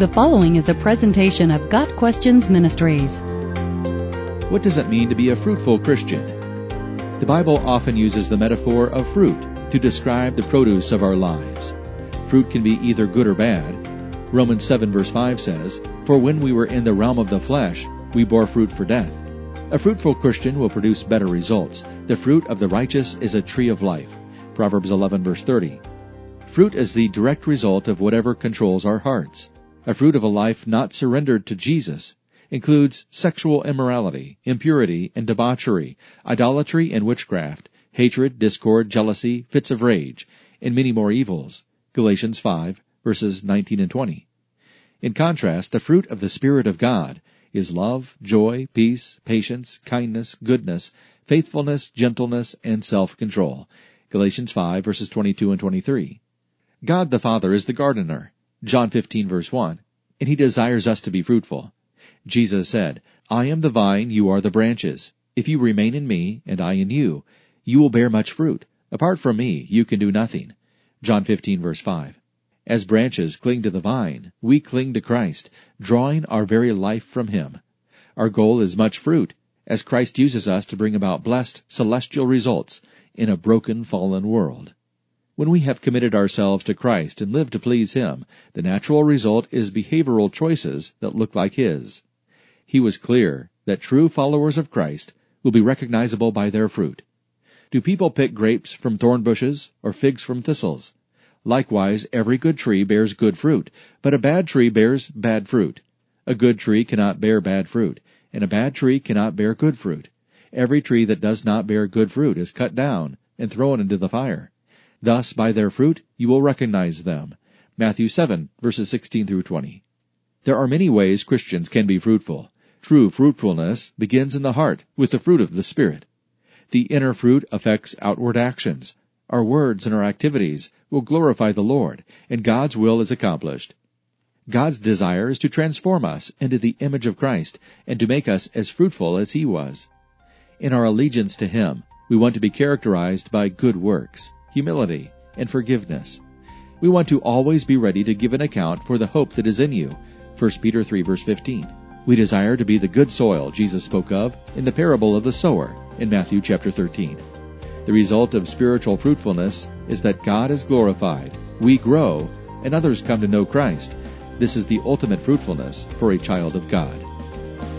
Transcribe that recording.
The following is a presentation of Got Questions Ministries. What does it mean to be a fruitful Christian? The Bible often uses the metaphor of fruit to describe the produce of our lives. Fruit can be either good or bad. Romans 7 verse 5 says, For when we were in the realm of the flesh, we bore fruit for death. A fruitful Christian will produce better results. The fruit of the righteous is a tree of life. Proverbs 11 verse 30. Fruit is the direct result of whatever controls our hearts. A fruit of a life not surrendered to Jesus includes sexual immorality, impurity and debauchery, idolatry and witchcraft, hatred, discord, jealousy, fits of rage, and many more evils. Galatians 5 verses 19 and 20. In contrast, the fruit of the Spirit of God is love, joy, peace, patience, kindness, goodness, faithfulness, gentleness, and self-control. Galatians 5 verses 22 and 23. God the Father is the gardener. John 15 verse 1. And he desires us to be fruitful. Jesus said, I am the vine, you are the branches. If you remain in me, and I in you, you will bear much fruit. Apart from me, you can do nothing. John 15 verse 5. As branches cling to the vine, we cling to Christ, drawing our very life from Him. Our goal is much fruit, as Christ uses us to bring about blessed, celestial results in a broken, fallen world. When we have committed ourselves to Christ and live to please Him, the natural result is behavioral choices that look like His. He was clear that true followers of Christ will be recognizable by their fruit. Do people pick grapes from thorn bushes or figs from thistles? Likewise, every good tree bears good fruit, but a bad tree bears bad fruit. A good tree cannot bear bad fruit, and a bad tree cannot bear good fruit. Every tree that does not bear good fruit is cut down and thrown into the fire. Thus, by their fruit you will recognize them. Matthew 7, verses 16 through 20. There are many ways Christians can be fruitful. True fruitfulness begins in the heart with the fruit of the Spirit. The inner fruit affects outward actions. Our words and our activities will glorify the Lord, and God's will is accomplished. God's desire is to transform us into the image of Christ and to make us as fruitful as He was. In our allegiance to Him, we want to be characterized by good works humility, and forgiveness. We want to always be ready to give an account for the hope that is in you. 1 Peter 3 verse 15. We desire to be the good soil Jesus spoke of in the parable of the sower in Matthew chapter 13. The result of spiritual fruitfulness is that God is glorified, we grow, and others come to know Christ. This is the ultimate fruitfulness for a child of God.